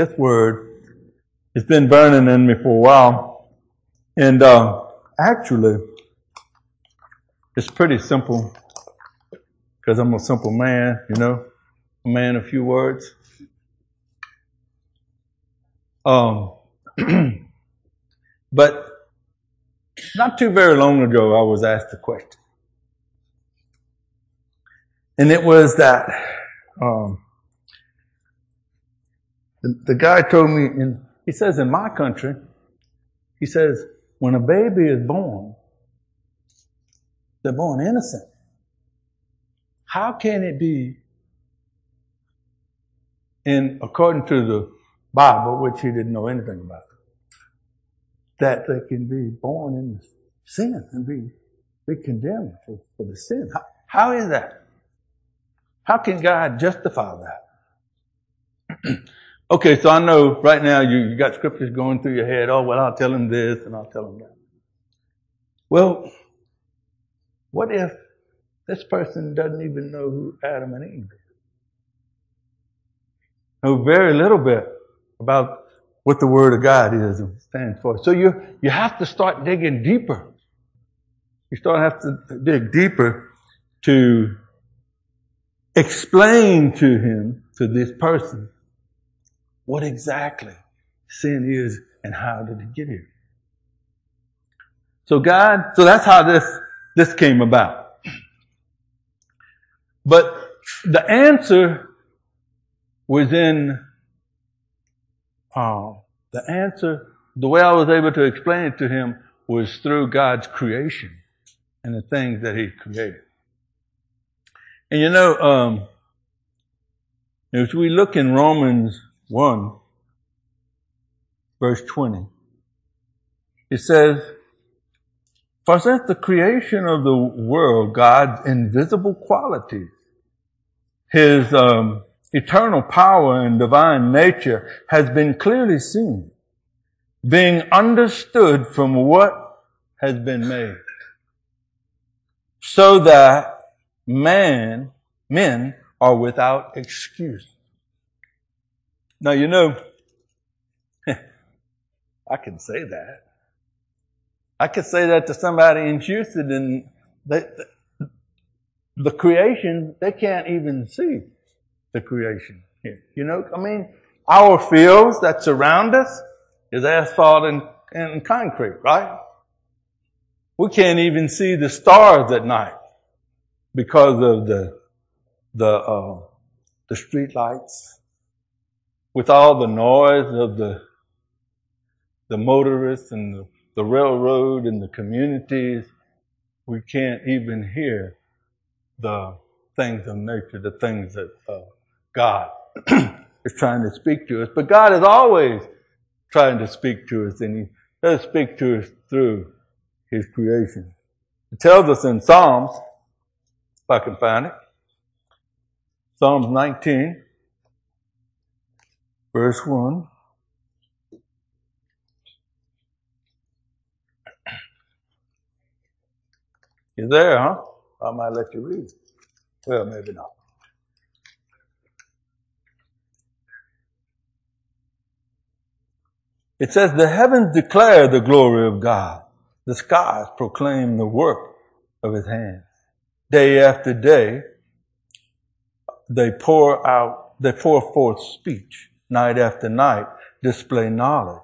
this word. It's been burning in me for a while. And uh, actually, it's pretty simple because I'm a simple man, you know, a man of few words. Um, but not too very long ago, I was asked a question. And it was that um, the, the guy told me, in, he says, in my country, he says, when a baby is born, they're born innocent. How can it be in according to the Bible, which he didn't know anything about, that they can be born in sin and be, be condemned for, for the sin? How, how is that? How can God justify that? okay, so I know right now you, you got scriptures going through your head. Oh, well, I'll tell him this and I'll tell him that. Well, what if this person doesn't even know who Adam and Eve is? Know very little bit about what the Word of God is and stands for. So you, you have to start digging deeper. You start have to dig deeper to explain to him, to this person, what exactly sin is and how did it get here. So God, so that's how this, this came about. But the answer was in, uh, the answer, the way I was able to explain it to him was through God's creation and the things that He created. And you know, um, as we look in Romans 1, verse 20, it says, For since the creation of the world, God's invisible qualities, His um, eternal power and divine nature has been clearly seen, being understood from what has been made, so that man, men are without excuse. Now, you know, I can say that. I could say that to somebody in Houston and they, the creation, they can't even see the creation here. You know, I mean, our fields that surround us is asphalt and, and concrete, right? We can't even see the stars at night because of the the uh, the street lights, with all the noise of the the motorists and the, the railroad and the communities, we can't even hear the things of nature, the things that uh, God is trying to speak to us. But God is always trying to speak to us, and He does speak to us through His creation. It tells us in Psalms if I can find it. Psalms 19, verse 1. You there, huh? I might let you read. Well, maybe not. It says, the heavens declare the glory of God. The skies proclaim the work of his hands day after day, they pour out, they pour forth speech night after night, display knowledge.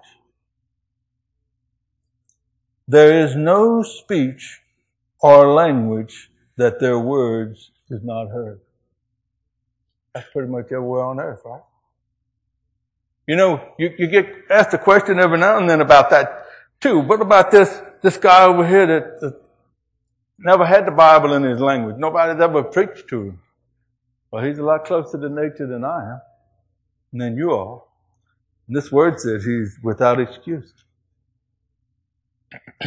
There is no speech or language that their words is not heard. That's pretty much everywhere on earth, right? You know, you, you get asked a question every now and then about that too. What about this, this guy over here that, that never had the Bible in his language. Nobody's ever preached to him. Well, he's a lot closer to nature than I am, than you are. And this word says he's without excuse.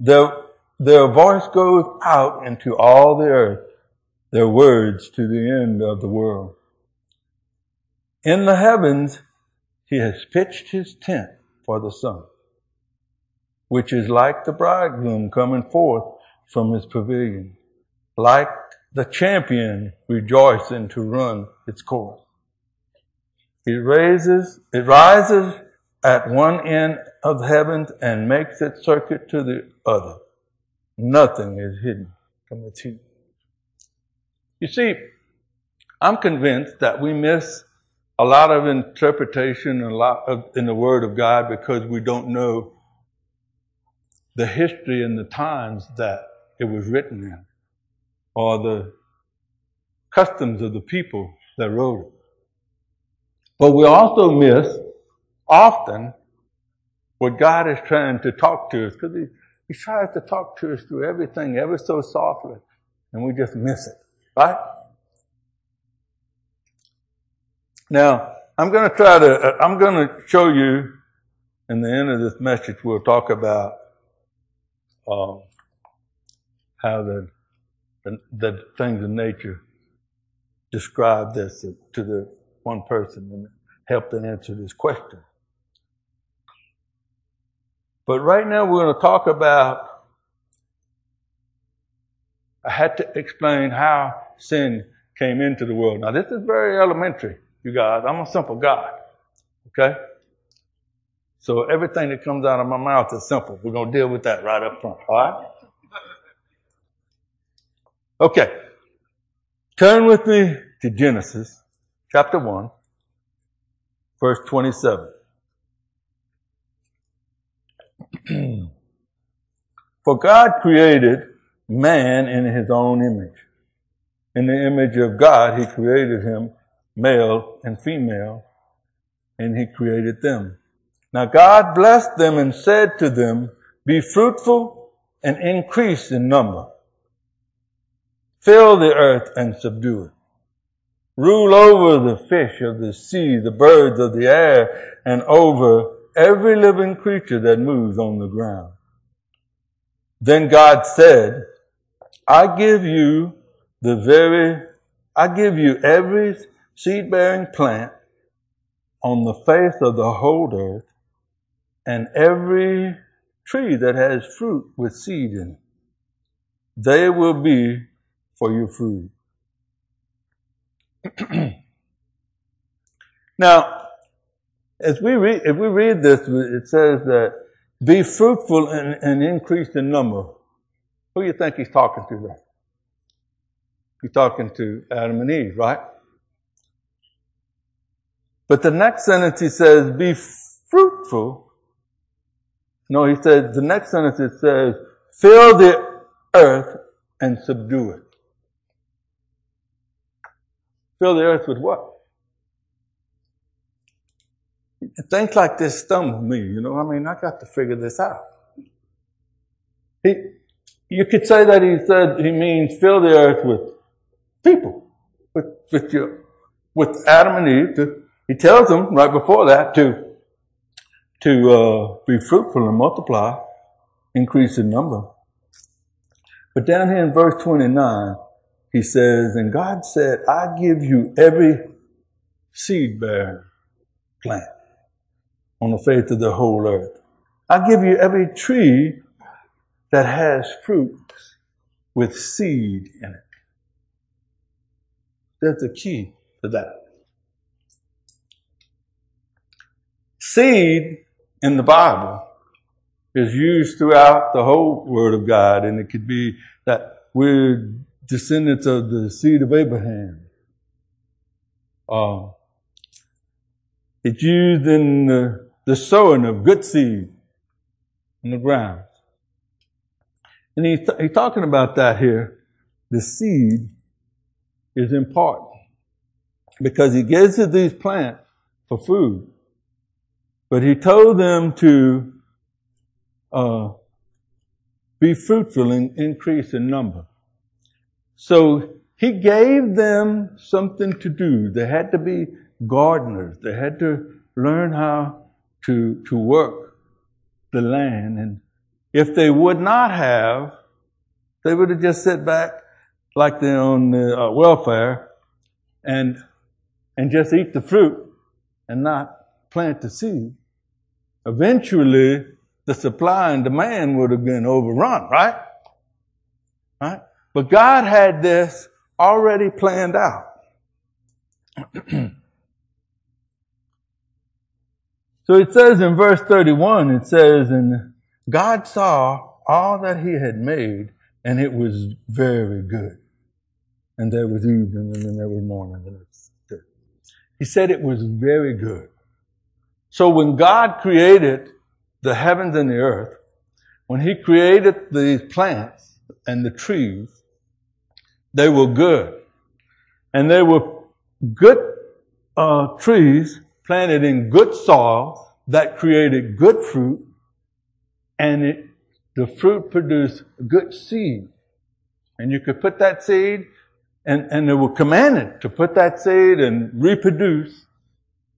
their, their voice goes out into all the earth, their words to the end of the world. In the heavens, he has pitched his tent for the sun which is like the bridegroom coming forth from his pavilion, like the champion rejoicing to run its course. It raises, it rises at one end of heaven and makes its circuit to the other. Nothing is hidden from its heat. You see, I'm convinced that we miss a lot of interpretation a lot of, in the Word of God because we don't know the history and the times that it was written in, or the customs of the people that wrote it. But we also miss often what God is trying to talk to us because he, he tries to talk to us through everything ever so softly and we just miss it, right? Now, I'm going to try to, uh, I'm going to show you in the end of this message, we'll talk about um, how the, the, the things in nature describe this to the one person and help to answer this question. But right now we're going to talk about, I had to explain how sin came into the world. Now this is very elementary, you guys. I'm a simple God. Okay? So everything that comes out of my mouth is simple. We're going to deal with that right up front. All right? Okay. Turn with me to Genesis chapter 1, verse 27. For God created man in his own image. In the image of God, he created him, male and female, and he created them. Now God blessed them and said to them, be fruitful and increase in number. Fill the earth and subdue it. Rule over the fish of the sea, the birds of the air, and over every living creature that moves on the ground. Then God said, I give you the very, I give you every seed bearing plant on the face of the whole earth and every tree that has fruit with seed in it. They will be for your food. now, as we read, if we read this, it says that be fruitful and, and increase in number. Who do you think he's talking to there? He's talking to Adam and Eve, right? But the next sentence he says, be fruitful. No, he says, the next sentence it says, fill the earth and subdue it. Fill the earth with what? Things like this stumble me, you know. I mean, I got to figure this out. He, you could say that he said he means fill the earth with people, with, with your, with Adam and Eve. To, he tells them right before that to, to uh, be fruitful and multiply, increase in number. But down here in verse 29, he says, and God said, I give you every seed bearing plant on the face of the whole earth. I give you every tree that has fruit with seed in it. That's the key to that. Seed in the Bible is used throughout the whole Word of God, and it could be that we're descendants of the seed of Abraham. Uh, it's used in the, the sowing of good seed in the ground. And he's, he's talking about that here. The seed is important because he gives to these plants for food. But he told them to uh, be fruitful and increase in number. So he gave them something to do. They had to be gardeners. They had to learn how to, to work the land. And if they would not have, they would have just sat back like they're on the, uh, welfare and, and just eat the fruit and not plant the seed. Eventually, the supply and demand would have been overrun, right? Right? But God had this already planned out. So it says in verse 31, it says, and God saw all that he had made and it was very good. And there was evening and then there was morning the next day. He said it was very good. So when God created the heavens and the earth, when he created the plants and the trees, they were good. And they were good uh, trees planted in good soil that created good fruit and it, the fruit produced good seed. And you could put that seed and, and they were commanded to put that seed and reproduce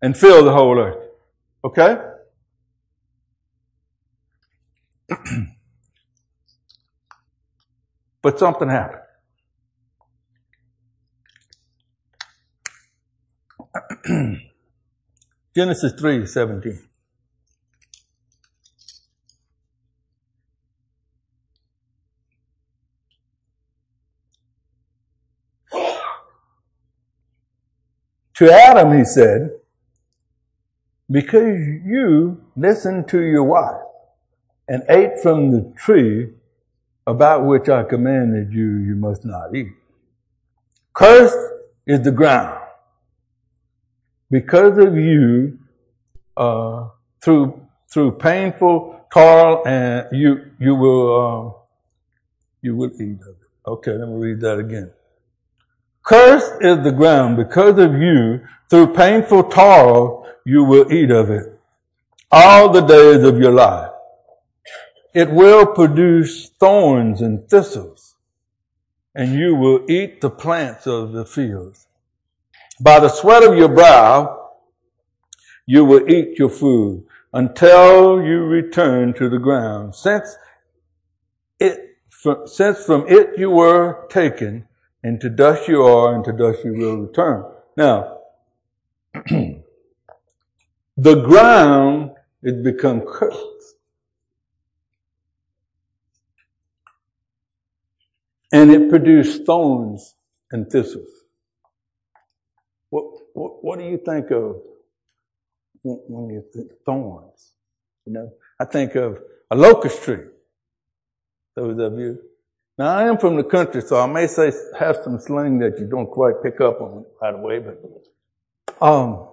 and fill the whole earth. Okay? but something happened. Genesis 3 17. To Adam, he said, because you listened to your wife and ate from the tree about which I commanded you, you must not eat. Cursed is the ground because of you, uh, through through painful toil, and you you will uh, you will eat of it. Okay, let me read that again. Cursed is the ground because of you. Through painful toil, you will eat of it all the days of your life. It will produce thorns and thistles, and you will eat the plants of the fields. By the sweat of your brow, you will eat your food until you return to the ground. Since it, since from it you were taken, into dust you are, and to dust you will return. Now, the ground is become cursed. And it produced thorns and thistles. What, what, do you think of when you think thorns? You know, I think of a locust tree. Those of you. Now I am from the country, so I may say have some slang that you don't quite pick up on right away, but um,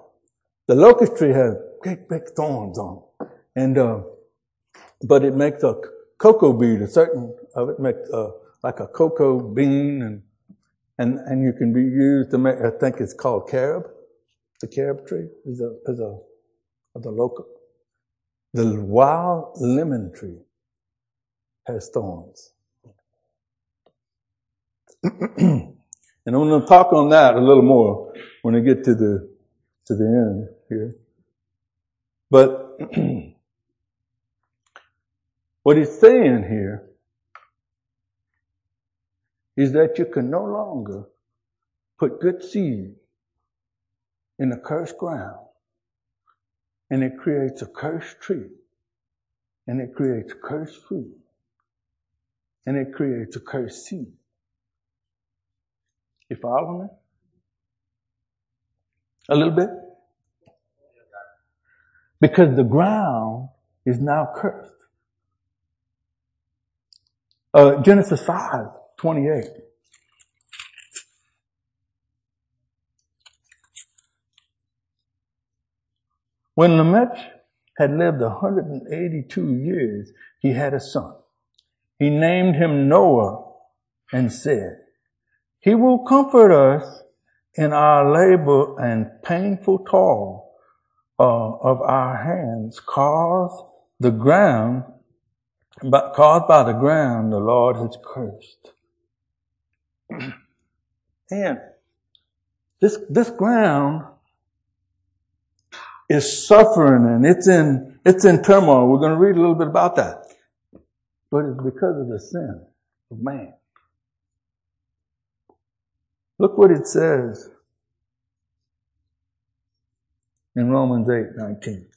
the locust tree has big, big thorns on it, and uh, but it makes a cocoa bean. A certain of it makes uh, like a cocoa bean, and and, and you can be used to make, I think it's called carob. The carob tree is a, is a, of the local. The wild lemon tree has thorns. and I'm going to talk on that a little more when I get to the, to the end here. But what he's saying here is that you can no longer put good seed in a cursed ground and it creates a cursed tree and it creates a cursed fruit and it creates a cursed seed. You follow me? A little bit? Because the ground is now cursed. Uh, Genesis 5 28. When Lamech had lived 182 years, he had a son. He named him Noah and said, He will comfort us in our labor and painful toil uh, of our hands, cause the ground, caused by the ground the Lord has cursed. And this, this ground is suffering and it's in, it's in turmoil. We're going to read a little bit about that. But it's because of the sin of man. Look what it says in Romans 8, 19.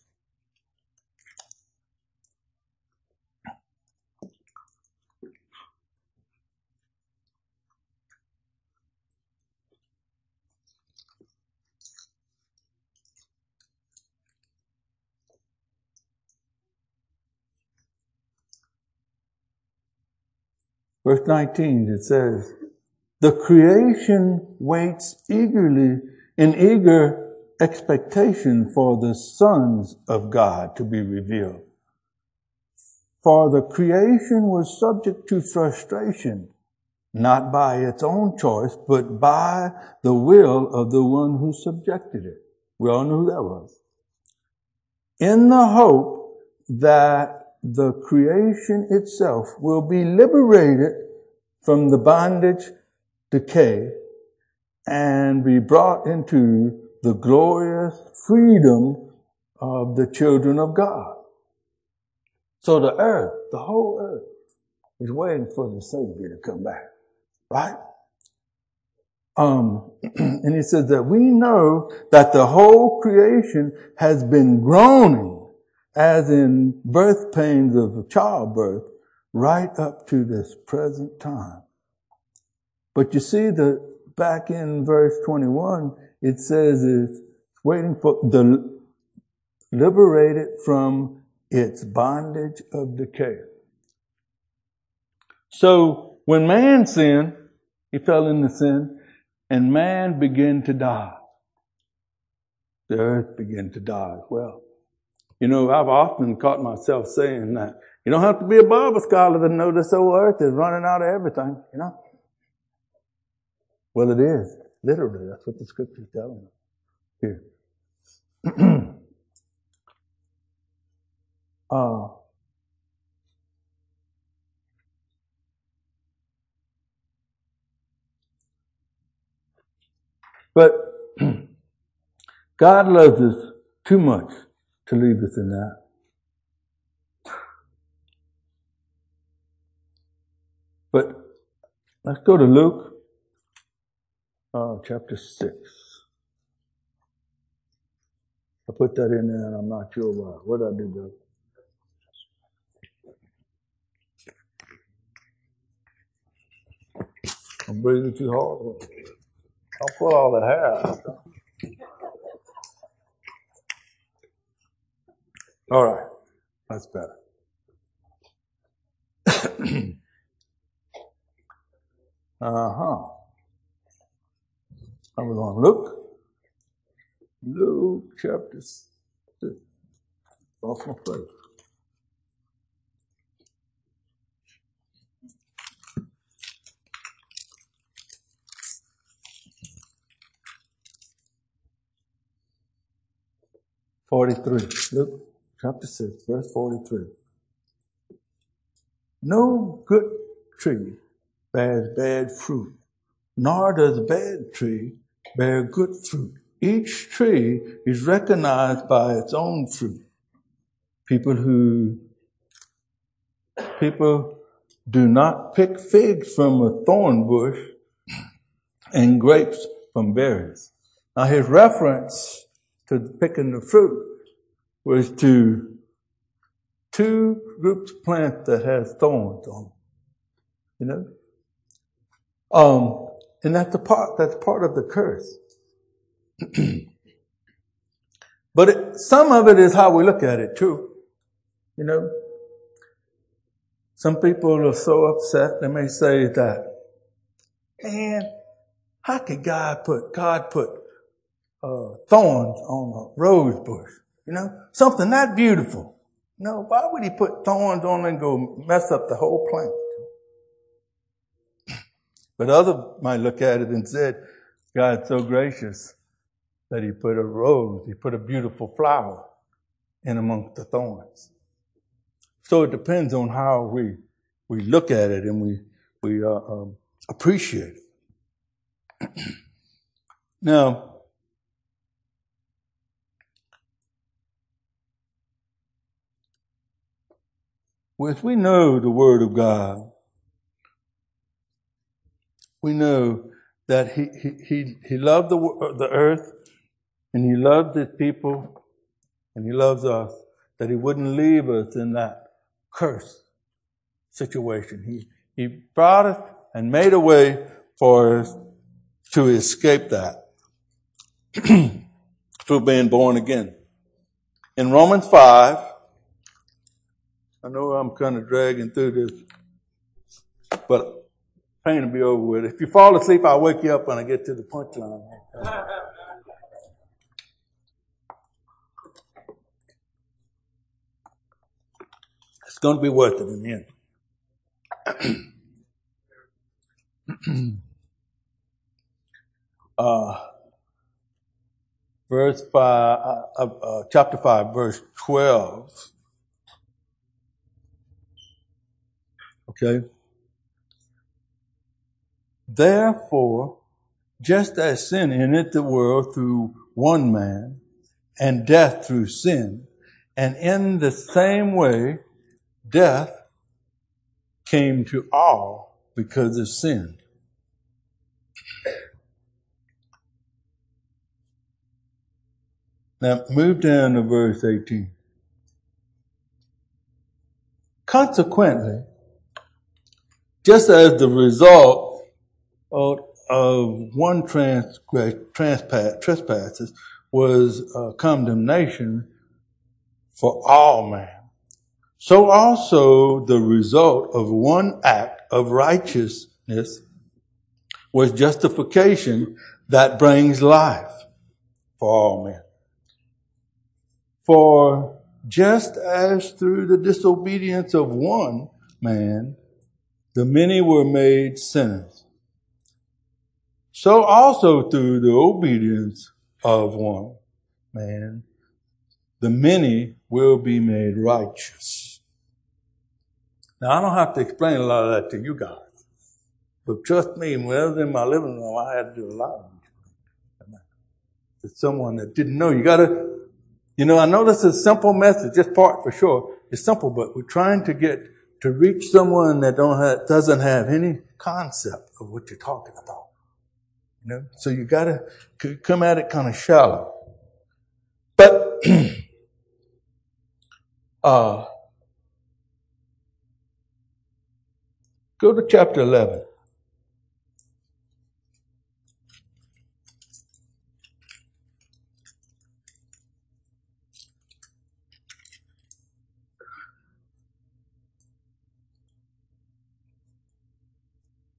Verse 19, it says, the creation waits eagerly in eager expectation for the sons of God to be revealed. For the creation was subject to frustration, not by its own choice, but by the will of the one who subjected it. We all knew who that was. In the hope that the creation itself will be liberated from the bondage, decay, and be brought into the glorious freedom of the children of God. So the earth, the whole earth, is waiting for the Savior to come back. Right? Um, and he says that we know that the whole creation has been groaning as in birth pains of childbirth right up to this present time. But you see that back in verse 21, it says it's waiting for the liberated from its bondage of decay. So when man sinned, he fell into sin and man began to die. The earth began to die as well. You know, I've often caught myself saying that you don't have to be a Bible scholar to know this whole earth is running out of everything, you know? Well, it is. Literally, that's what the scripture is telling us here. uh, but God loves us too much to leave us in that. But let's go to Luke uh, chapter 6. I put that in there and I'm not sure why. What did I do, Doug? I'm breathing too hard. I'll pull all that hair out. All right. That's better. uh huh. I was on Luke. Luke chapter 6. Off my place. Forty-three. Luke chapter six, verse forty-three. No good tree bears bad fruit, nor does bad tree bear good fruit. Each tree is recognized by its own fruit. People who, people do not pick figs from a thorn bush and grapes from berries. Now his reference to picking the fruit was to two groups of plants that has thorns on them. You know? Um, and that's the part, that's part of the curse. but it, some of it is how we look at it too. You know, some people are so upset, they may say that, man, how could God put, God put uh, thorns on a rose bush? You know, something that beautiful. No, why would he put thorns on and go mess up the whole plant? But other might look at it and said, God's so gracious that he put a rose, he put a beautiful flower in amongst the thorns. So it depends on how we, we look at it and we, we uh, um, appreciate it. now, if we know the Word of God, we know that he, he, he, he loved the, the earth and he loved his people and he loves us, that he wouldn't leave us in that curse situation. He, he brought us and made a way for us to escape that through being born again. In Romans 5, I know I'm kind of dragging through this, but pain will be over with. If you fall asleep, I'll wake you up when I get to the punchline. it's going to be worth it in the end. uh, verse 5, uh, uh, uh, chapter 5, verse 12. Okay? Therefore, just as sin entered the world through one man, and death through sin, and in the same way, death came to all because of sin. Now, move down to verse 18. Consequently, just as the result of, of one transgress, trespasses was uh, condemnation for all man, so also the result of one act of righteousness was justification that brings life for all men. For just as through the disobedience of one man, the many were made sinners, so also through the obedience of one man, the many will be made righteous. Now, I don't have to explain a lot of that to you guys. But trust me, when I in my living room, I had to do a lot of it. To someone that didn't know, you gotta you know, I know this is a simple message, this part for sure. It's simple, but we're trying to get to reach someone that don't have, doesn't have any concept of what you're talking about. You know, so you gotta come at it kind of shallow. But, uh, go to chapter 11.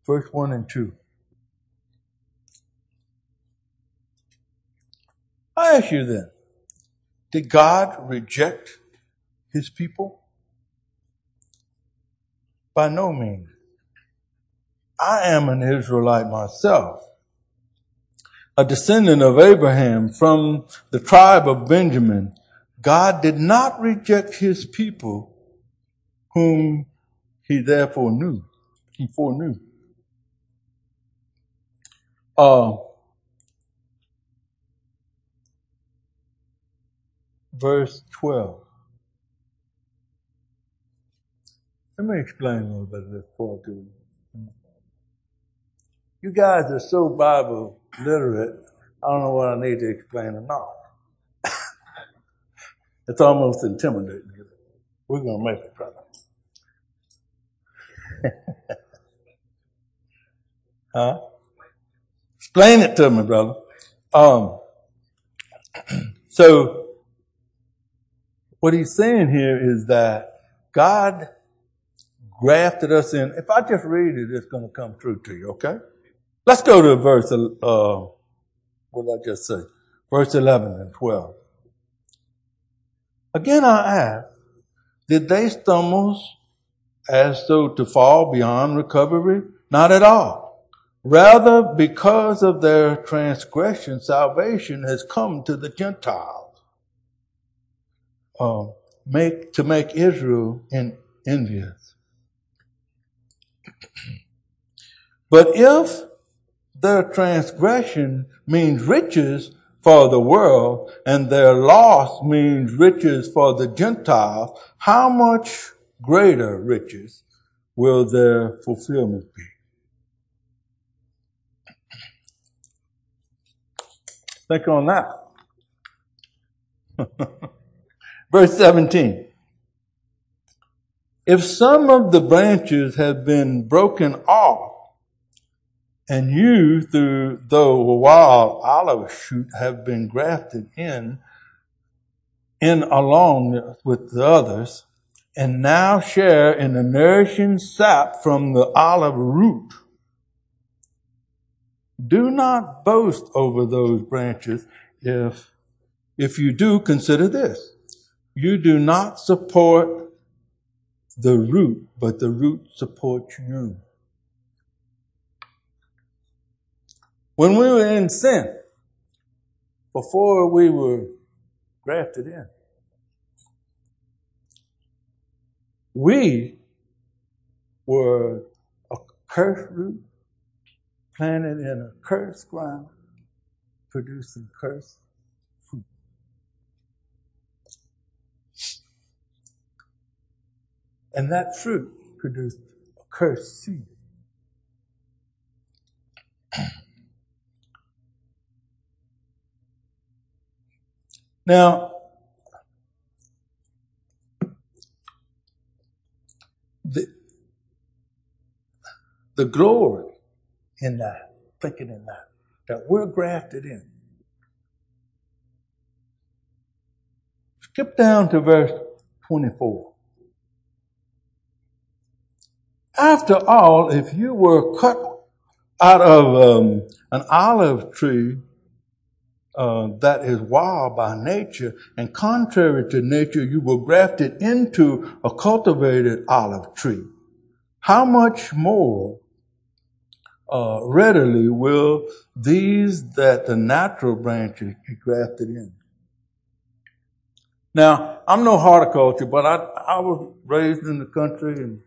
Verse 1 and 2. I ask you then, did God reject his people? By no means. I am an Israelite myself, a descendant of Abraham from the tribe of Benjamin. God did not reject his people whom he therefore knew, he foreknew. Uh, verse 12. Let me explain a little bit of this before do. You guys are so Bible literate, I don't know what I need to explain or not. it's almost intimidating. We're going to make it, brother. huh? Explain it to me, brother. Um, so, what he's saying here is that God grafted us in. If I just read it, it's going to come true to you, okay? Let's go to verse, uh, what did I just say? Verse 11 and 12. Again, I ask, did they stumble as though to fall beyond recovery? Not at all. Rather, because of their transgression, salvation has come to the Gentiles. Uh, make to make Israel in, envious. but if their transgression means riches for the world and their loss means riches for the Gentiles, how much greater riches will their fulfillment be? Think on that. Verse 17. If some of the branches have been broken off, and you, through a wild olive shoot, have been grafted in, in along with the others, and now share in the nourishing sap from the olive root. Do not boast over those branches if, if you do, consider this. You do not support the root, but the root supports you. When we were in sin, before we were grafted in, we were a cursed root planted in a cursed ground, producing cursed fruit. And that fruit produced a cursed seed. Now, the, the glory in that, thinking in that, that we're grafted in. Skip down to verse 24. After all, if you were cut out of um, an olive tree uh, that is wild by nature and contrary to nature, you were grafted into a cultivated olive tree. How much more uh, readily will these that the natural branches be grafted in? Now, I'm no horticulture, but I, I was raised in the country and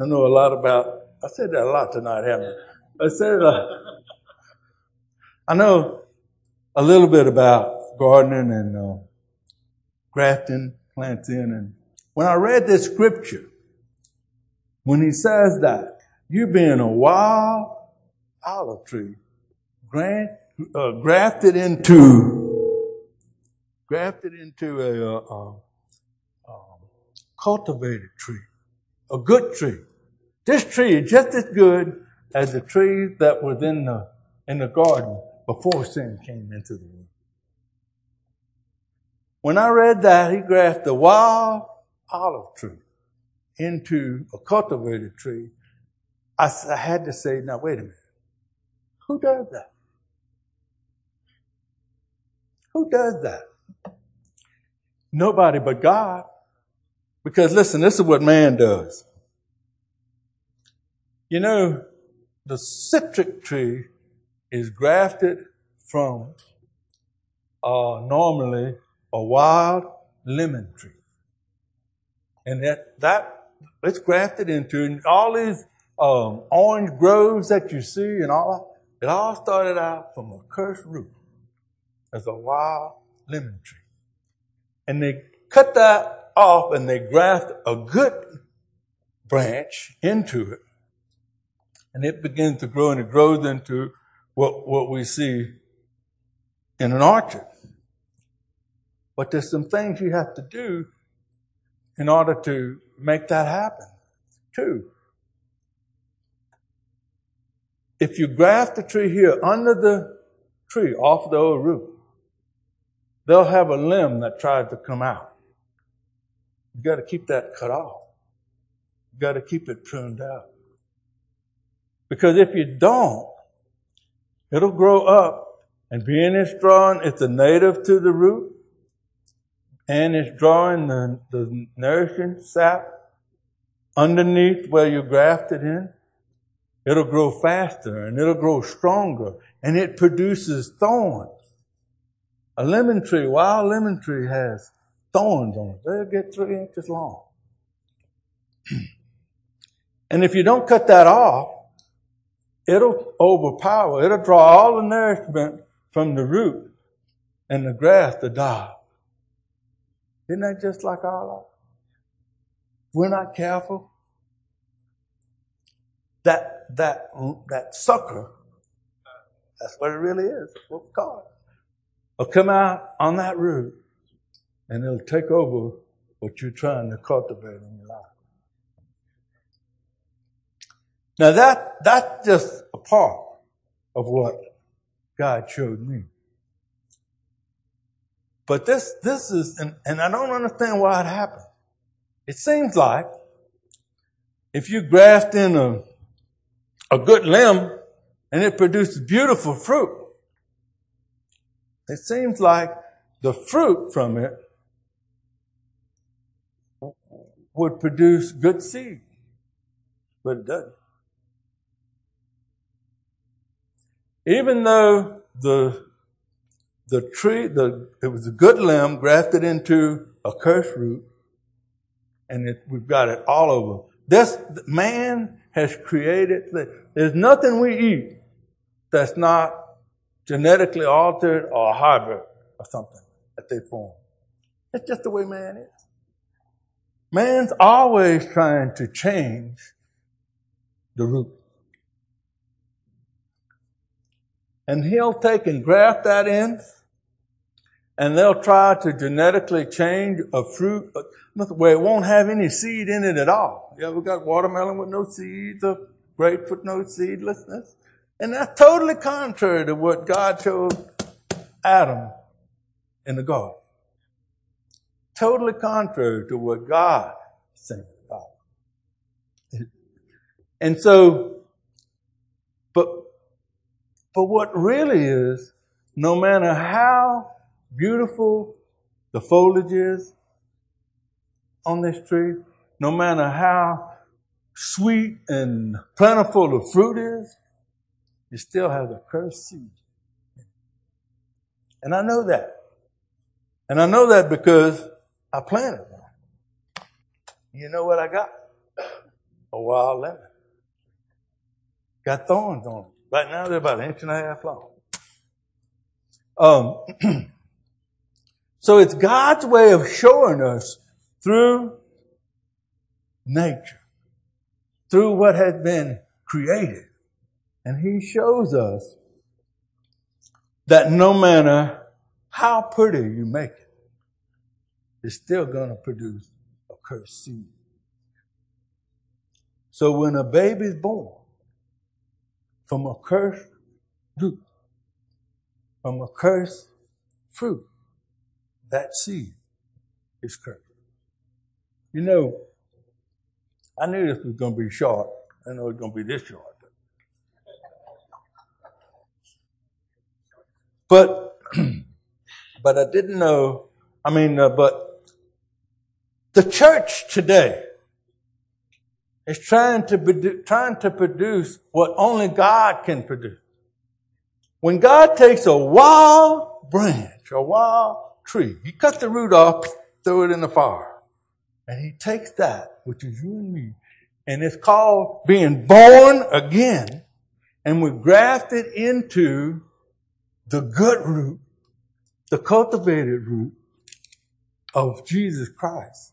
I know a lot about, I said that a lot tonight, haven't I? I said, uh, I know a little bit about gardening and uh, grafting, planting. And when I read this scripture, when he says that, you being a wild olive tree, grant, uh, grafted into, grafted into a, uh, um, cultivated tree, a good tree. This tree is just as good as the tree that was in the, in the garden before sin came into the world. When I read that, he grafted a wild olive tree into a cultivated tree. I had to say, now wait a minute. Who does that? Who does that? Nobody but God. Because listen, this is what man does. You know, the citrus tree is grafted from uh, normally a wild lemon tree. And that, that it's grafted into all these um, orange groves that you see and all it all started out from a cursed root as a wild lemon tree. And they cut that off and they graft a good branch into it. And it begins to grow and it grows into what, what we see in an orchard. But there's some things you have to do in order to make that happen, too. If you graft the tree here under the tree off the old root, they'll have a limb that tries to come out. You got to keep that cut off. You got to keep it pruned out. Because if you don't, It'll grow up and being it's drawing, it's a native to the root and it's drawing the, the nourishing sap underneath where you grafted in. It'll grow faster and it'll grow stronger and it produces thorns. A lemon tree, wild lemon tree has thorns on it. They'll get three inches long. and if you don't cut that off, it'll overpower, it'll draw all the nourishment from the root and the grass to die. Isn't that just like our life? If we're not careful, that that that sucker, that's what it really is. What it. Will come out on that root and it'll take over what you're trying to cultivate in your life. Now that, that's just a part of what God showed me. But this, this is, and, and I don't understand why it happened. It seems like if you graft in a, a good limb and it produces beautiful fruit, it seems like the fruit from it would produce good seed, but it doesn't. Even though the the tree, the it was a good limb grafted into a cursed root, and it, we've got it all over. This man has created. There's nothing we eat that's not genetically altered or a hybrid or something that they form. It's just the way man is. Man's always trying to change the root. And he'll take and graft that in, and they'll try to genetically change a fruit where it won't have any seed in it at all. Yeah, we got watermelon with no seeds, a grape with no seedlessness. And that's totally contrary to what God told Adam in the garden. Totally contrary to what God said about And so, but, but what really is, no matter how beautiful the foliage is on this tree, no matter how sweet and plentiful the fruit is, it still has a cursed seed. And I know that. And I know that because I planted one. You know what I got? A wild lemon. Got thorns on them. Right now they're about an inch and a half long. Um, so it's God's way of showing us through nature, through what has been created. And He shows us that no matter how pretty you make it, it's still going to produce a cursed seed. So when a baby is born from a cursed root, from a cursed fruit, that seed is cursed. You know, I knew this was going to be short. I know it's going to be this short. But, but I didn't know. I mean, uh, but the church today is trying to, produ- trying to produce what only God can produce. When God takes a wild branch, a wild tree, He cuts the root off, throw it in the fire. And He takes that, which is you and me, and it's called being born again, and we graft it into the good root, the cultivated root of Jesus Christ.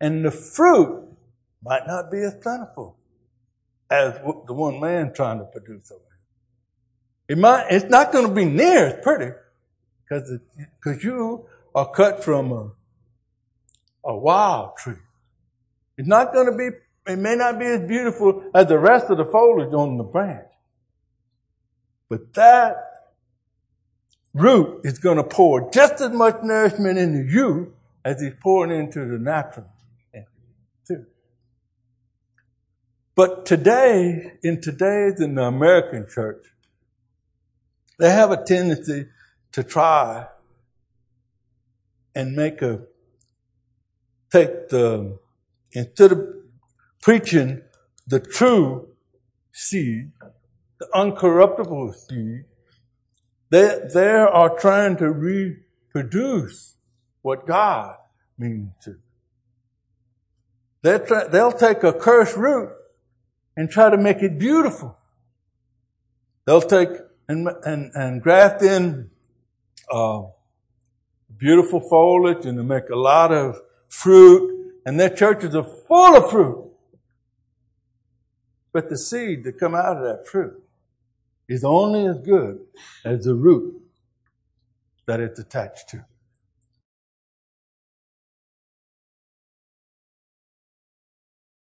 And the fruit might not be as plentiful as the one man trying to produce over It might, it's not going to be near as pretty because because you are cut from a, a wild tree. It's not going to be, it may not be as beautiful as the rest of the foliage on the branch. But that root is going to pour just as much nourishment into you as he's pouring into the natural too. But today, in today's in the American church, they have a tendency to try and make a take the instead of preaching the true seed, the uncorruptible seed, they, they are trying to reproduce what God means to. They'll, try, they'll take a cursed root and try to make it beautiful. They'll take and, and, and graft in uh, beautiful foliage and they make a lot of fruit, and their churches are full of fruit. But the seed that come out of that fruit is only as good as the root that it's attached to.